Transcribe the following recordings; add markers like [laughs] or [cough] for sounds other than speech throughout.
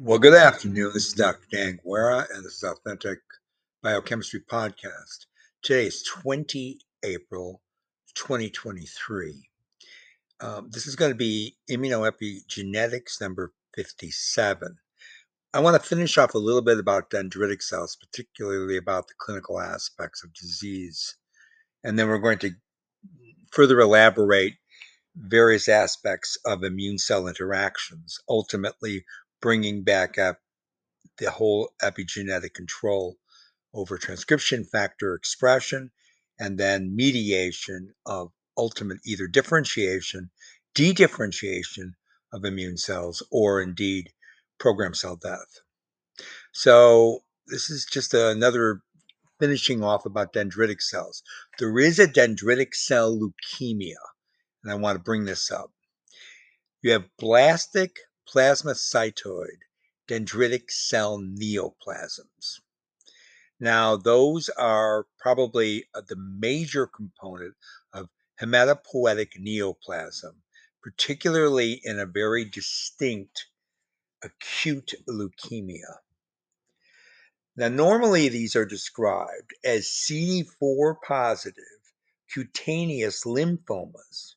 Well, good afternoon. This is Dr. Dan Guerra, and this is Authentic Biochemistry Podcast. Today is 20 April 2023. Um, this is going to be immunoepigenetics number 57. I want to finish off a little bit about dendritic cells, particularly about the clinical aspects of disease. And then we're going to further elaborate various aspects of immune cell interactions, ultimately bringing back up the whole epigenetic control over transcription factor expression and then mediation of ultimate either differentiation, de-differentiation of immune cells, or indeed program cell death. So this is just another finishing off about dendritic cells. There is a dendritic cell leukemia, and I want to bring this up. You have blastic plasmacytoid dendritic cell neoplasms. Now, those are probably uh, the major component of hematopoietic neoplasm, particularly in a very distinct acute leukemia. Now, normally these are described as CD4 positive cutaneous lymphomas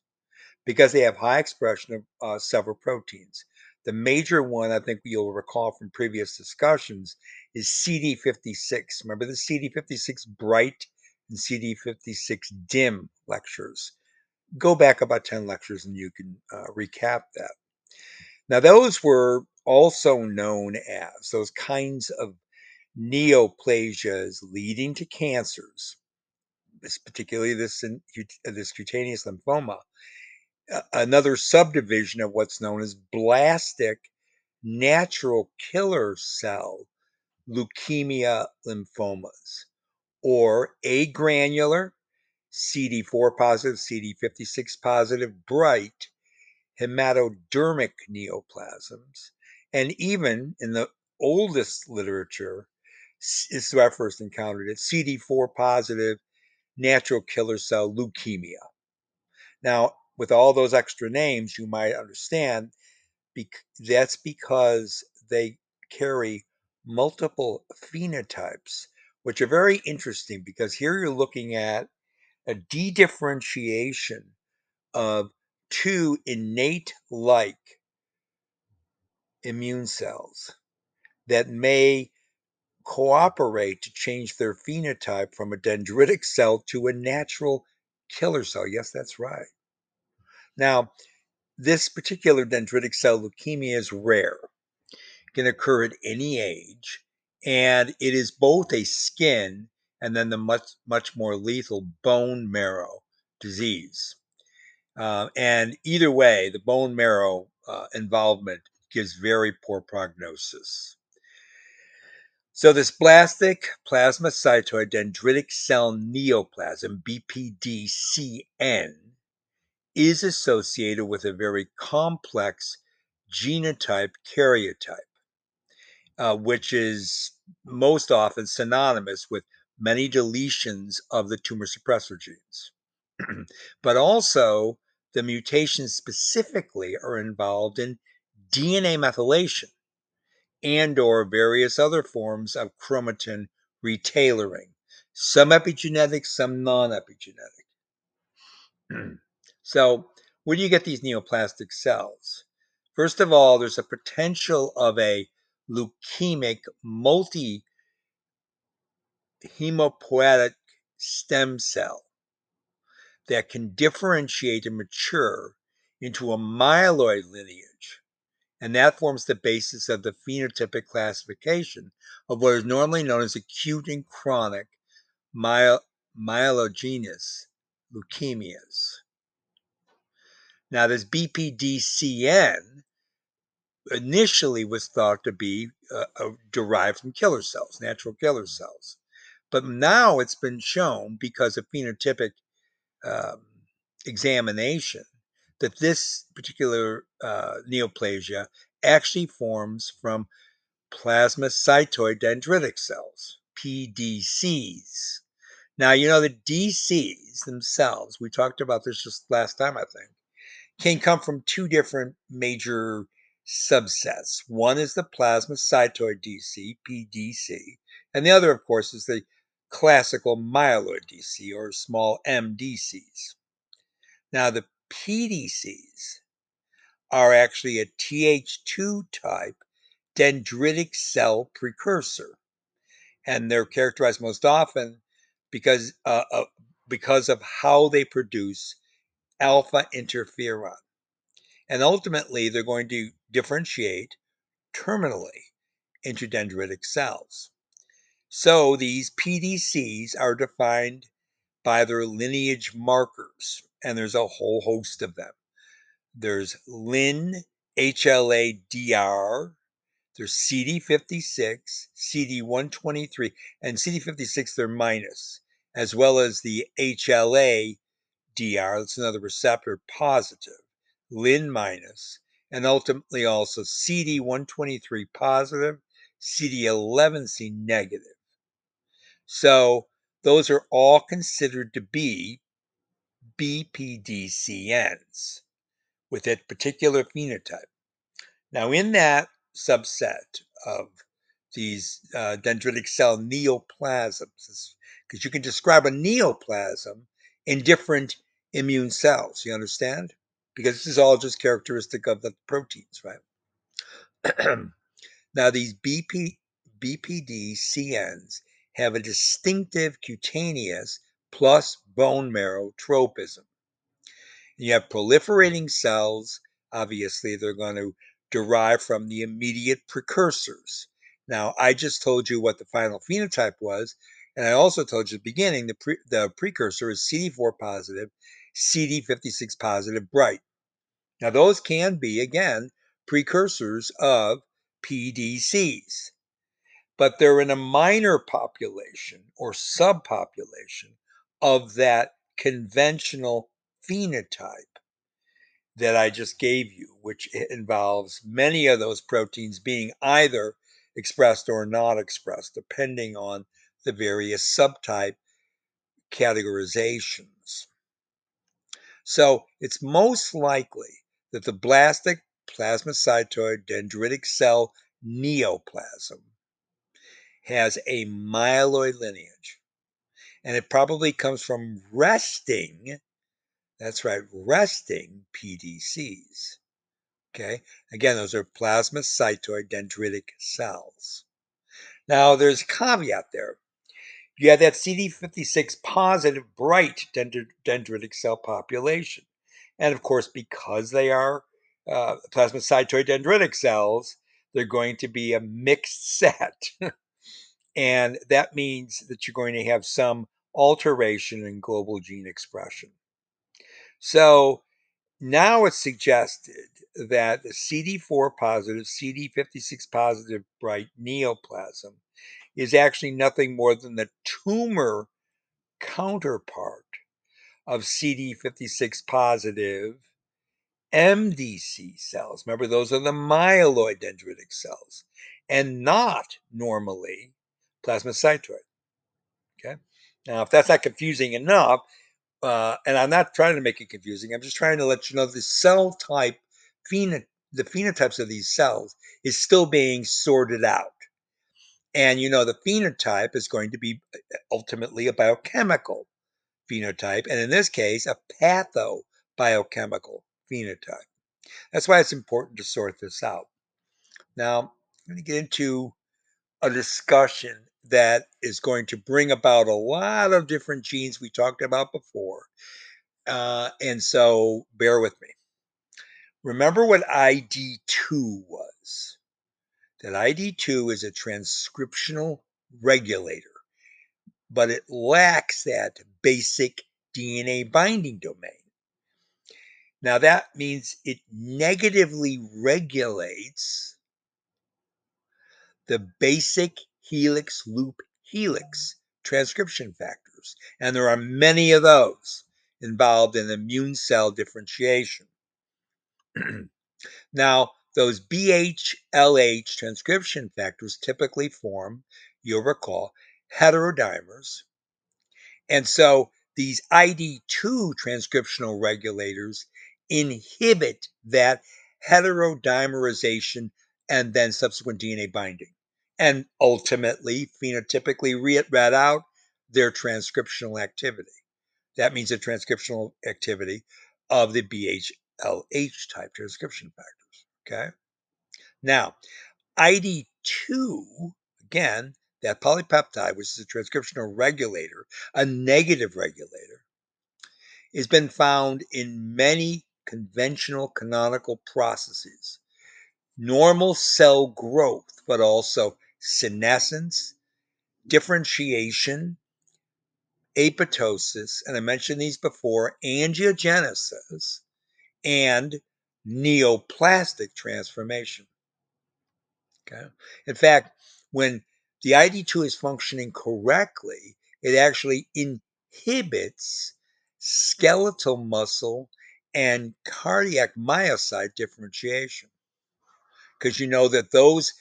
because they have high expression of uh, several proteins. The major one, I think you'll recall from previous discussions, is CD56. Remember the CD56 bright and CD56 dim lectures. Go back about 10 lectures and you can uh, recap that. Now, those were also known as those kinds of neoplasias leading to cancers, particularly this, this cutaneous lymphoma, another subdivision of what's known as blastic natural killer cell leukemia lymphomas, or agranular CD4 positive, CD56 positive, bright hematodermic neoplasms, and even in the oldest literature, this is where I first encountered it, CD4 positive natural killer cell leukemia. Now, with all those extra names, you might understand that's because they carry multiple phenotypes, which are very interesting because here you're looking at a de-differentiation of two innate like immune cells that may cooperate to change their phenotype from a dendritic cell to a natural killer cell. Yes, that's right. Now, this particular dendritic cell leukemia is rare. It can occur at any age, and it is both a skin and then the much much more lethal bone marrow disease. Uh, and either way, the bone marrow uh, involvement gives very poor prognosis. So this blastic plasmacytoid dendritic cell neoplasm, BPDCN, is associated with a very complex genotype karyotype, uh, which is most often synonymous with many deletions of the tumor suppressor genes. [clears throat] but also, the mutations specifically are involved in DNA methylation and or various other forms of chromatin retailoring, some epigenetic, some non-epigenetic. [clears throat] So, where do you get these neoplastic cells? First of all, there's a potential of a leukemic multi hemopoietic stem cell that can differentiate and mature into a myeloid lineage. And that forms the basis of the phenotypic classification of what is normally known as acute and chronic myel- myelogenous leukemias. Now, this BPDCN initially was thought to be uh, uh, derived from killer cells, natural killer cells. But now it's been shown because of phenotypic um, examination that this particular uh, neoplasia actually forms from plasmacytoid dendritic cells, PDCs. Now, you know, the DCs themselves, we talked about this just last time, I think, can come from two different major subsets. One is the plasmacytoid DC, PDC, and the other, of course, is the classical myeloid DC or small MDCs. Now, the PDCs are actually a Th2 type dendritic cell precursor, and they're characterized most often because uh, uh, because of how they produce alpha interferon. And ultimately, they're going to differentiate terminally into dendritic cells. So these PDCs are defined by their lineage markers, and there's a whole host of them. There's LIN HLA-DR, there's CD56, CD123, and CD56 they're minus, as well as the HLA DR, that's another receptor positive, LIN minus, and ultimately also CD123 positive, CD11C negative. So those are all considered to be BPDCNs with that particular phenotype. Now, in that subset of these uh, dendritic cell neoplasms, because you can describe a neoplasm in different immune cells, you understand? Because this is all just characteristic of the proteins, right? [clears throat] now, these BP, BPD-CNs have a distinctive cutaneous plus bone marrow tropism. You have proliferating cells. Obviously, they're going to derive from the immediate precursors. Now, I just told you what the final phenotype was, and I also told you at the beginning the, pre the precursor is CD4 positive, CD56 positive bright. Now, those can be, again, precursors of PDCs, but they're in a minor population or subpopulation of that conventional phenotype that I just gave you, which involves many of those proteins being either expressed or not expressed, depending on the various subtype categorizations. So it's most likely that the blastic plasmacytoid dendritic cell neoplasm has a myeloid lineage. And it probably comes from resting, that's right, resting PDCs. Okay, again, those are plasmacytoid dendritic cells. Now, there's a caveat there. You have that CD56 positive bright dendritic cell population. And of course, because they are uh, plasmacytoid dendritic cells, they're going to be a mixed [laughs] set. and that means that you're going to have some alteration in global gene expression. So now it's suggested that the CD4 positive, CD56 positive bright neoplasm is actually nothing more than the tumor counterpart of CD56 positive MDC cells. Remember, those are the myeloid dendritic cells and not normally plasmacytoid. Okay. Now, if that's not confusing enough, uh, and I'm not trying to make it confusing, I'm just trying to let you know the cell type, pheno- the phenotypes of these cells is still being sorted out. And you know, the phenotype is going to be uh, ultimately a biochemical phenotype, and in this case, a patho biochemical phenotype. That's why it's important to sort this out. Now, I'm going to get into a discussion that is going to bring about a lot of different genes we talked about before. Uh, and so bear with me. Remember what ID2 was that ID2 is a transcriptional regulator, but it lacks that basic DNA binding domain. Now, that means it negatively regulates the basic helix loop helix transcription factors, and there are many of those involved in immune cell differentiation. [clears throat] now, those BHLH transcription factors typically form, you'll recall, heterodimers. And so these ID2 transcriptional regulators inhibit that heterodimerization and then subsequent DNA binding. And ultimately, phenotypically read out their transcriptional activity. That means the transcriptional activity of the BHLH type transcription factors. Okay. Now, ID2, again, that polypeptide, which is a transcriptional regulator, a negative regulator, has been found in many conventional canonical processes. Normal cell growth, but also senescence, differentiation, apoptosis, and I mentioned these before, angiogenesis, and neoplastic transformation. Okay. In fact, when the ID2 is functioning correctly, it actually inhibits skeletal muscle and cardiac myocyte differentiation. Because you know that those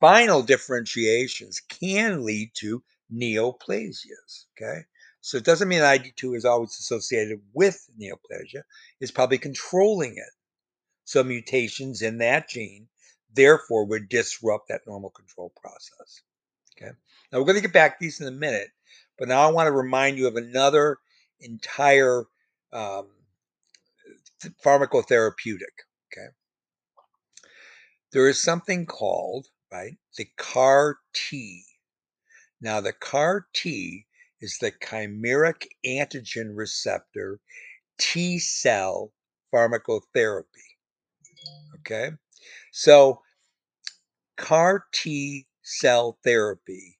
final differentiations can lead to neoplasias. Okay. So it doesn't mean ID2 is always associated with neoplasia, it's probably controlling it. So mutations in that gene therefore would disrupt that normal control process. Okay. Now we're going to get back to these in a minute, but now I want to remind you of another entire um, pharmacotherapeutic. Okay. There is something called, right, the CAR T. Now, the CAR T is the chimeric antigen receptor T cell pharmacotherapy. Okay. So, CAR T cell therapy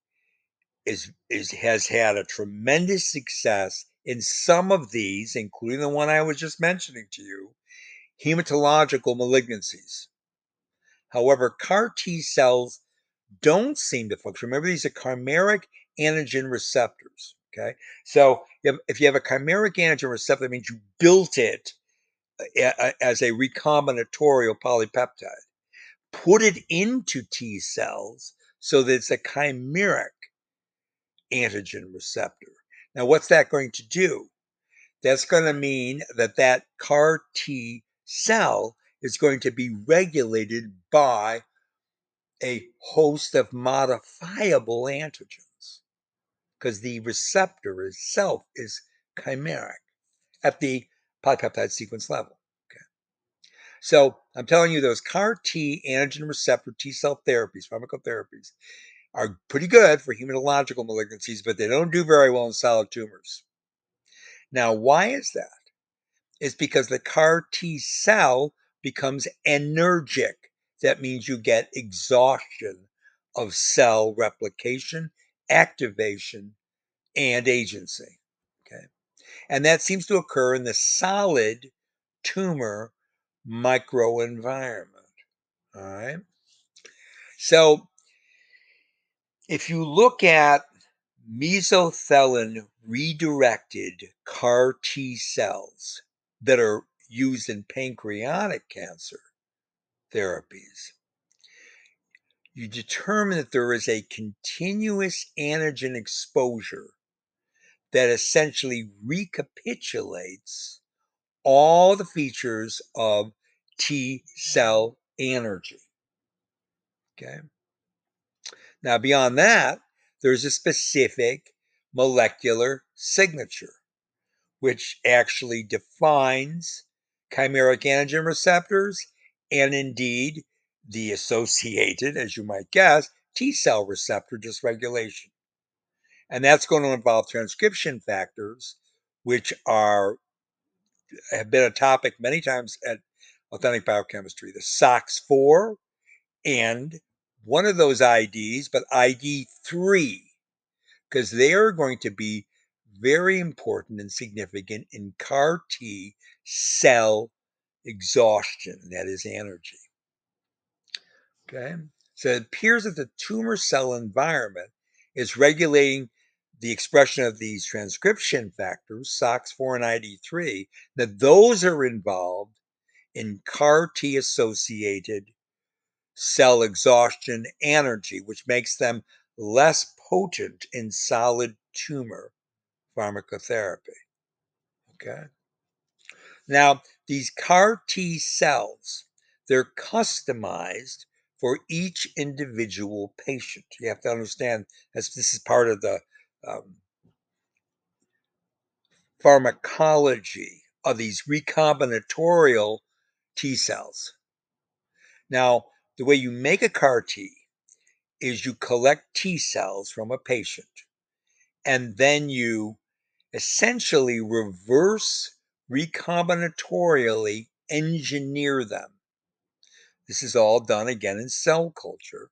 is, is has had a tremendous success in some of these, including the one I was just mentioning to you, hematological malignancies. However, CAR T cells don't seem to function. Remember, these are chimeric antigen receptors. Okay, so if you have a chimeric antigen receptor, that means you built it as a recombinatorial polypeptide. Put it into T cells so that it's a chimeric antigen receptor. Now, what's that going to do? That's going to mean that that CAR T cell is going to be regulated by a host of modifiable antigens because the receptor itself is chimeric at the polypeptide sequence level. Okay. So I'm telling you, those CAR T antigen receptor T cell therapies, pharmacotherapies, are pretty good for hematological malignancies, but they don't do very well in solid tumors. Now, why is that? It's because the CAR T cell becomes anergic. That means you get exhaustion of cell replication, activation, and agency. And that seems to occur in the solid tumor microenvironment. All right. So if you look at mesothelin redirected CAR T cells that are used in pancreatic cancer therapies, you determine that there is a continuous antigen exposure that essentially recapitulates all the features of T cell energy. Okay. Now, beyond that, there's a specific molecular signature, which actually defines chimeric antigen receptors and indeed the associated, as you might guess, T cell receptor dysregulation. And that's going to involve transcription factors, which are have been a topic many times at authentic biochemistry. The SOX4 and one of those IDs, but ID3, because they are going to be very important and significant in CAR T cell exhaustion, that is energy. Okay, so it appears that the tumor cell environment is regulating the expression of these transcription factors, SOX4 and ID3, that those are involved in CAR T associated cell exhaustion energy, which makes them less potent in solid tumor pharmacotherapy. Okay. Now, these CAR T cells they're customized for each individual patient. You have to understand this, this is part of the um, pharmacology of these recombinatorial T cells. Now, the way you make a CAR T is you collect T cells from a patient and then you essentially reverse recombinatorially engineer them. This is all done again in cell culture.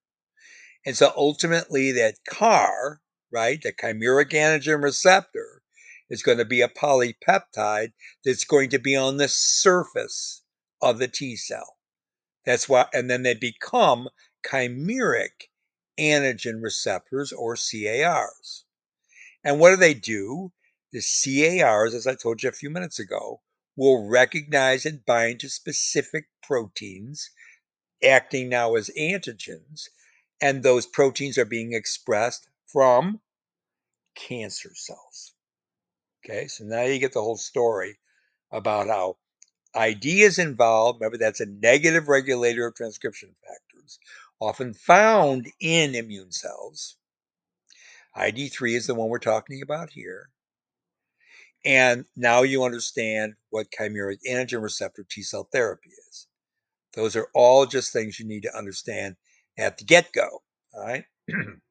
And so ultimately, that CAR, right, the chimeric antigen receptor, is going to be a polypeptide that's going to be on the surface of the T cell. That's why, and then they become chimeric antigen receptors or CARs. And what do they do? The CARs, as I told you a few minutes ago, will recognize and bind to specific proteins acting now as antigens, and those proteins are being expressed from cancer cells. Okay, so now you get the whole story about how ID is involved. Remember, that's a negative regulator of transcription factors, often found in immune cells. ID3 is the one we're talking about here. And now you understand what chimeric antigen receptor T cell therapy is. Those are all just things you need to understand at the get go. All right. [clears throat]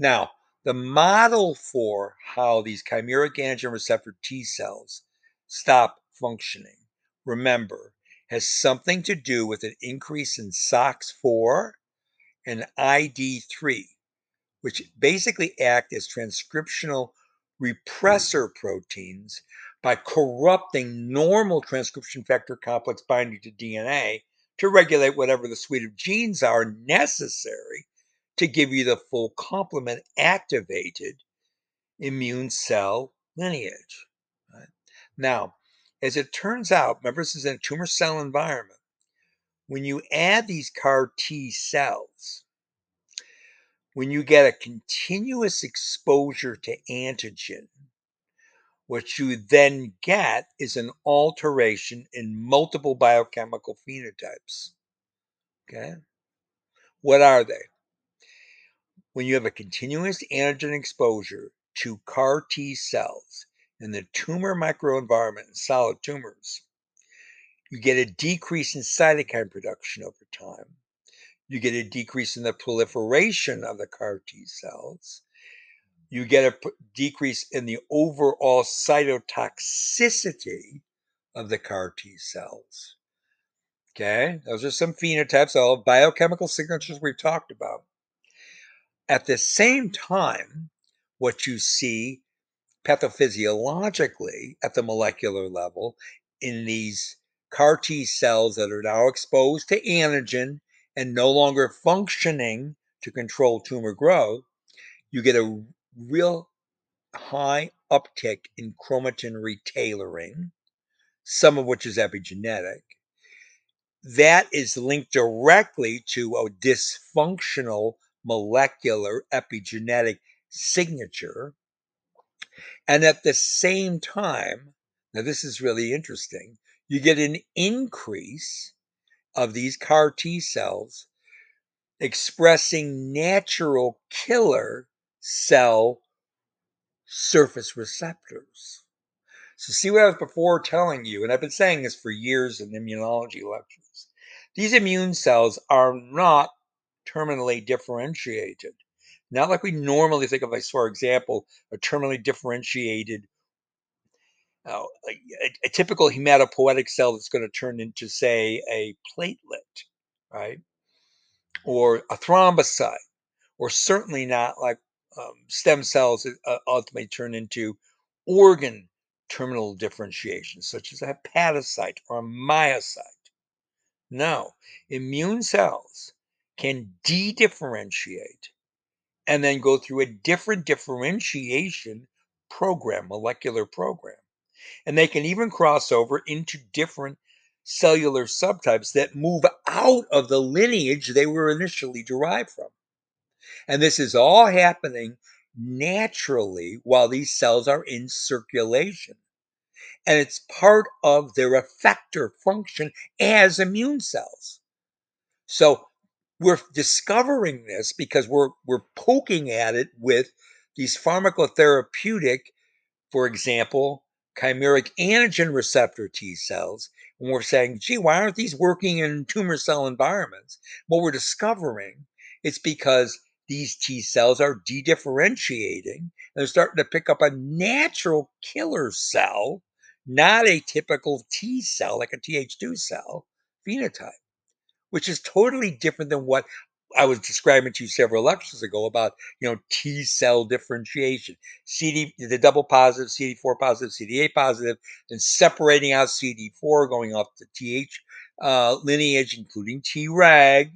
now, the model for how these chimeric antigen receptor T cells stop functioning, remember, has something to do with an increase in SOX4 and ID3, which basically act as transcriptional repressor proteins by corrupting normal transcription factor complex binding to DNA to regulate whatever the suite of genes are necessary to give you the full complement activated immune cell lineage. Right? Now, as it turns out, remember this is in a tumor cell environment. When you add these CAR T cells, when you get a continuous exposure to antigen, what you then get is an alteration in multiple biochemical phenotypes. Okay? What are they? When you have a continuous antigen exposure to CAR T cells in the tumor microenvironment in solid tumors, you get a decrease in cytokine production over time. You get a decrease in the proliferation of the CAR T cells you get a decrease in the overall cytotoxicity of the CAR T cells. Okay, those are some phenotypes, all biochemical signatures we've talked about. At the same time, what you see pathophysiologically at the molecular level in these CAR T cells that are now exposed to antigen and no longer functioning to control tumor growth, you get a real high uptick in chromatin retailoring, some of which is epigenetic. That is linked directly to a dysfunctional molecular epigenetic signature. And at the same time, now this is really interesting, you get an increase of these CAR T cells expressing natural killer cell surface receptors. So, see what I was before telling you, and I've been saying this for years in immunology lectures. These immune cells are not terminally differentiated. Not like we normally think of, as for example, a terminally differentiated, uh, a, a typical hematopoietic cell that's going to turn into, say, a platelet, right? Or a thrombocyte, or certainly not like um, stem cells uh, ultimately turn into organ terminal differentiation, such as a hepatocyte or a myocyte. No, immune cells can de differentiate and then go through a different differentiation program, molecular program. And they can even cross over into different cellular subtypes that move out of the lineage they were initially derived from. And this is all happening naturally while these cells are in circulation. And it's part of their effector function as immune cells. So we're discovering this because we're we're poking at it with these pharmacotherapeutic, for example, chimeric antigen receptor T cells. And we're saying, gee, why aren't these working in tumor cell environments? What we're discovering it's because these T cells are de-differentiating and they're starting to pick up a natural killer cell, not a typical T cell like a Th2 cell phenotype, which is totally different than what I was describing to you several lectures ago about you know T cell differentiation, CD the double positive, CD4 positive, CD8 positive, and separating out CD4, going off the TH uh, lineage, including Treg,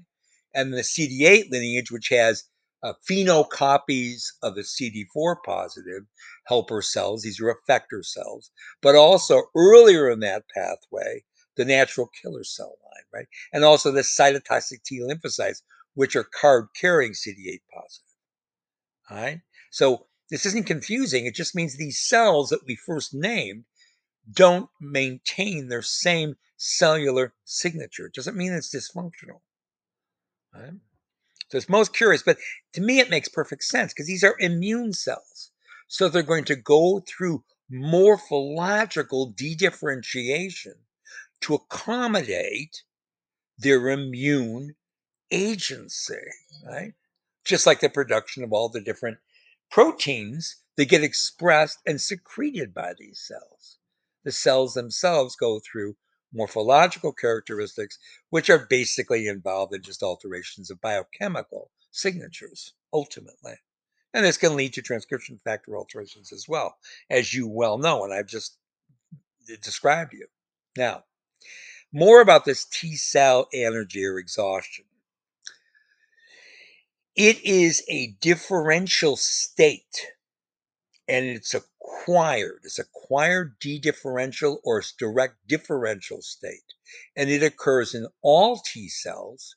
and the CD8 lineage, which has uh, phenocopies of the CD4 positive helper cells. These are effector cells, but also earlier in that pathway, the natural killer cell line, right? And also the cytotoxic T lymphocytes, which are card carrying CD8 positive. All right. So this isn't confusing. It just means these cells that we first named don't maintain their same cellular signature. It doesn't mean it's dysfunctional. Right? So it's most curious, but to me it makes perfect sense because these are immune cells. So they're going to go through morphological de-differentiation to accommodate their immune agency, right? Just like the production of all the different proteins that get expressed and secreted by these cells. The cells themselves go through morphological characteristics, which are basically involved in just alterations of biochemical signatures, ultimately. And this can lead to transcription factor alterations as well, as you well know, and I've just uh, described you. Now, more about this T cell energy or exhaustion. It is a differential state and it's acquired. It's acquired de-differential or direct differential state. And it occurs in all T cells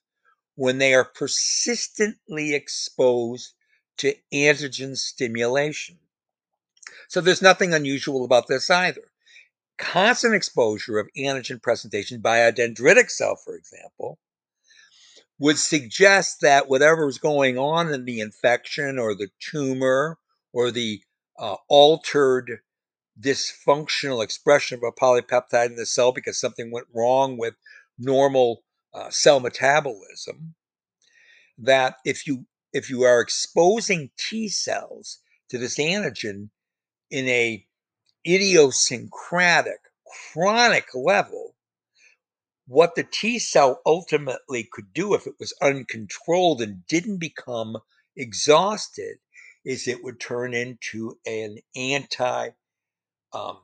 when they are persistently exposed to antigen stimulation. So there's nothing unusual about this either. Constant exposure of antigen presentation by a dendritic cell, for example, would suggest that whatever is going on in the infection or the tumor or the uh, altered dysfunctional expression of a polypeptide in the cell because something went wrong with normal uh, cell metabolism that if you if you are exposing T cells to this antigen in a idiosyncratic chronic level what the T cell ultimately could do if it was uncontrolled and didn't become exhausted is it would turn into an anti um,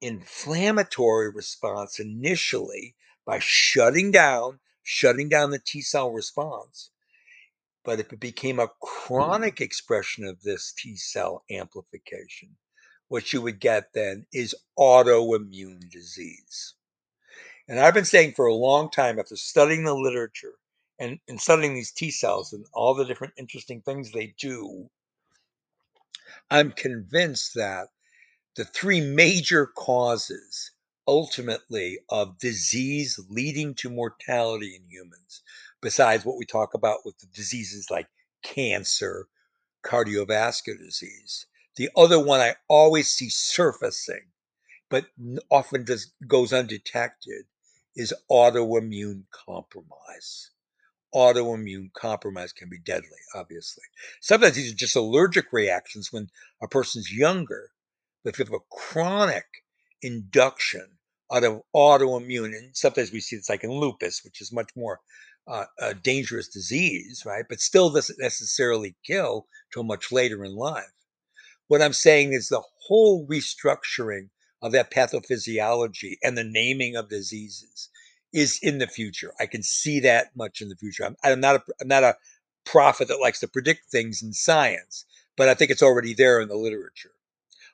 inflammatory response initially by shutting down shutting down the T cell response. But if it became a chronic expression of this T cell amplification, what you would get then is autoimmune disease. And I've been saying for a long time, after studying the literature and, and studying these T cells and all the different interesting things they do, I'm convinced that the three major causes ultimately of disease leading to mortality in humans, besides what we talk about with the diseases like cancer, cardiovascular disease. The other one I always see surfacing, but often does, goes undetected, is autoimmune compromise. Autoimmune compromise can be deadly, obviously. Sometimes these are just allergic reactions when a person's younger, but if you have a chronic induction out of autoimmune, and sometimes we see it's like in lupus, which is much more uh, a dangerous disease, right? But still doesn't necessarily kill till much later in life. What I'm saying is the whole restructuring of that pathophysiology and the naming of diseases is in the future. I can see that much in the future. I'm, I'm not a, I'm not a prophet that likes to predict things in science, but I think it's already there in the literature.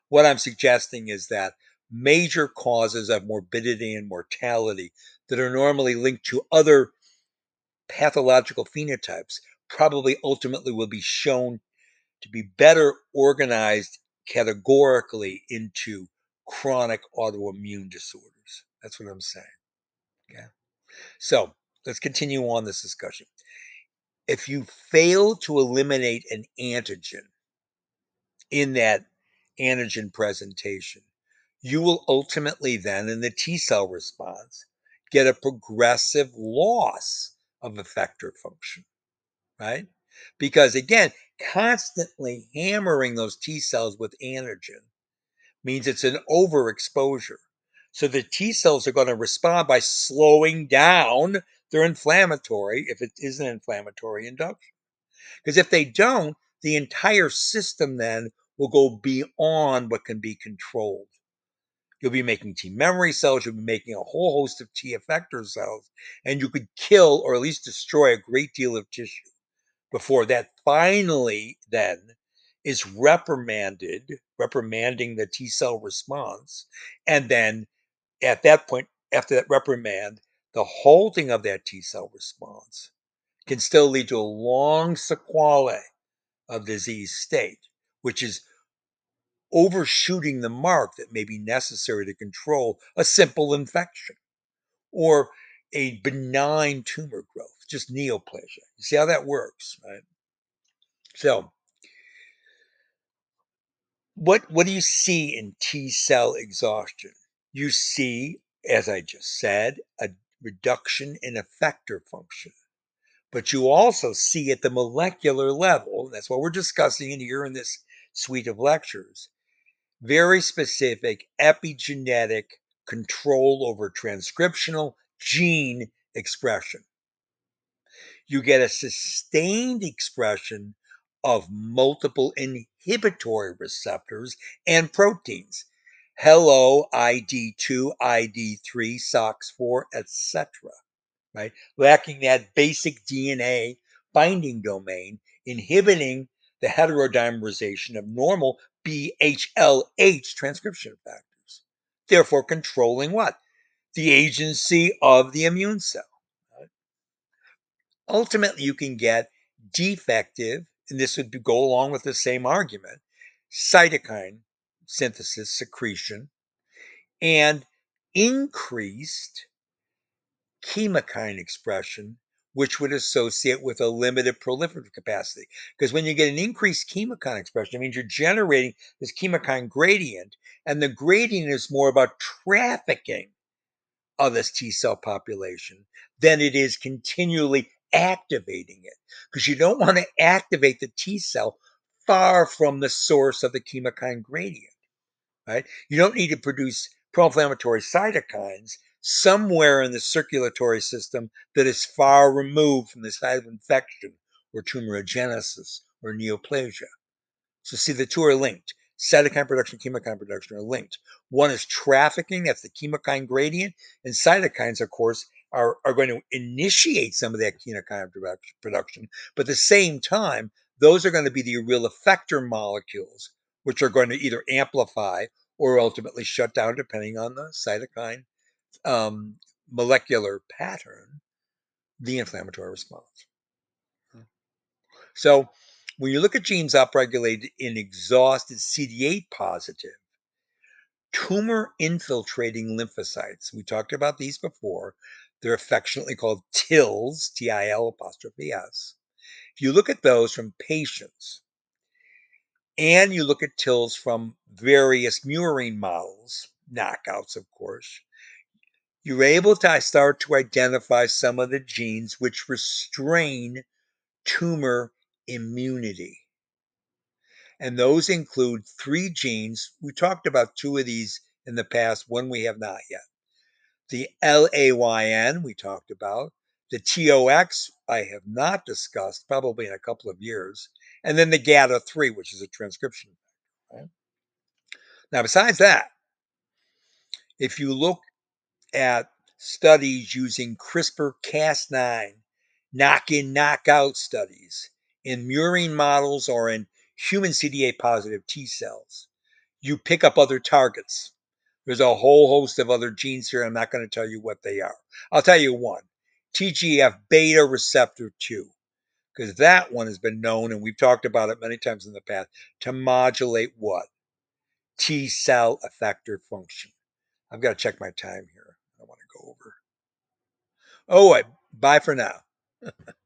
What I'm suggesting is that major causes of morbidity and mortality that are normally linked to other pathological phenotypes probably ultimately will be shown to be better organized categorically into chronic autoimmune disorders. That's what I'm saying. Okay. So let's continue on this discussion. If you fail to eliminate an antigen in that antigen presentation, you will ultimately then, in the T cell response, get a progressive loss of effector function, right? Because again, constantly hammering those T cells with antigen means it's an overexposure. So the T cells are going to respond by slowing down their inflammatory, if it is an inflammatory induction. Because if they don't, the entire system then will go beyond what can be controlled. You'll be making T memory cells, you'll be making a whole host of T effector cells, and you could kill or at least destroy a great deal of tissue before that finally then is reprimanded, reprimanding the T cell response. And then at that point, after that reprimand, the halting of that T cell response can still lead to a long sequelae of disease state, which is overshooting the mark that may be necessary to control a simple infection or a benign tumor growth, just neoplasia. You see how that works, right? So, what what do you see in T cell exhaustion? You see, as I just said, a reduction in effector function. But you also see at the molecular level, that's what we're discussing in here in this suite of lectures, very specific epigenetic control over transcriptional gene expression. You get a sustained expression of multiple inhibitory receptors and proteins. Hello, ID2, ID3, SOX4, etc. Right? Lacking that basic DNA binding domain, inhibiting the heterodimerization of normal BHLH transcription factors, therefore controlling what? The agency of the immune cell. Ultimately, you can get defective, and this would go along with the same argument, cytokine synthesis secretion and increased chemokine expression which would associate with a limited proliferative capacity. Because when you get an increased chemokine expression, it means you're generating this chemokine gradient, and the gradient is more about trafficking of this T cell population than it is continually activating it. Because you don't want to activate the T cell far from the source of the chemokine gradient, right? You don't need to produce pro-inflammatory cytokines somewhere in the circulatory system that is far removed from the site of infection or tumorigenesis or neoplasia. So see, the two are linked. Cytokine production, chemokine production are linked. One is trafficking, that's the chemokine gradient, and cytokines, of course, are, are going to initiate some of that chemokine production. But at the same time, those are going to be the real effector molecules, which are going to either amplify or ultimately shut down, depending on the cytokine um, molecular pattern, the inflammatory response. So when you look at genes upregulated in exhausted CD8 positive, tumor infiltrating lymphocytes, we talked about these before, they're affectionately called TILs, T I L apostrophe S. If you look at those from patients, and you look at TILs from various murine models, knockouts, of course, you're able to start to identify some of the genes which restrain tumor immunity. And those include three genes. We talked about two of these in the past, one we have not yet. The LAYN, we talked about. The TOX, I have not discussed, probably in a couple of years. And then the GATA3, which is a transcription? Now, besides that, if you look at studies using CRISPR Cas9, knock in, knock out studies in murine models or in human CD8 positive T cells. You pick up other targets. There's a whole host of other genes here. I'm not going to tell you what they are. I'll tell you one TGF beta receptor 2, because that one has been known, and we've talked about it many times in the past, to modulate what? T cell effector function. I've got to check my time here. I want to go over. Oh, I Bye for now. [laughs]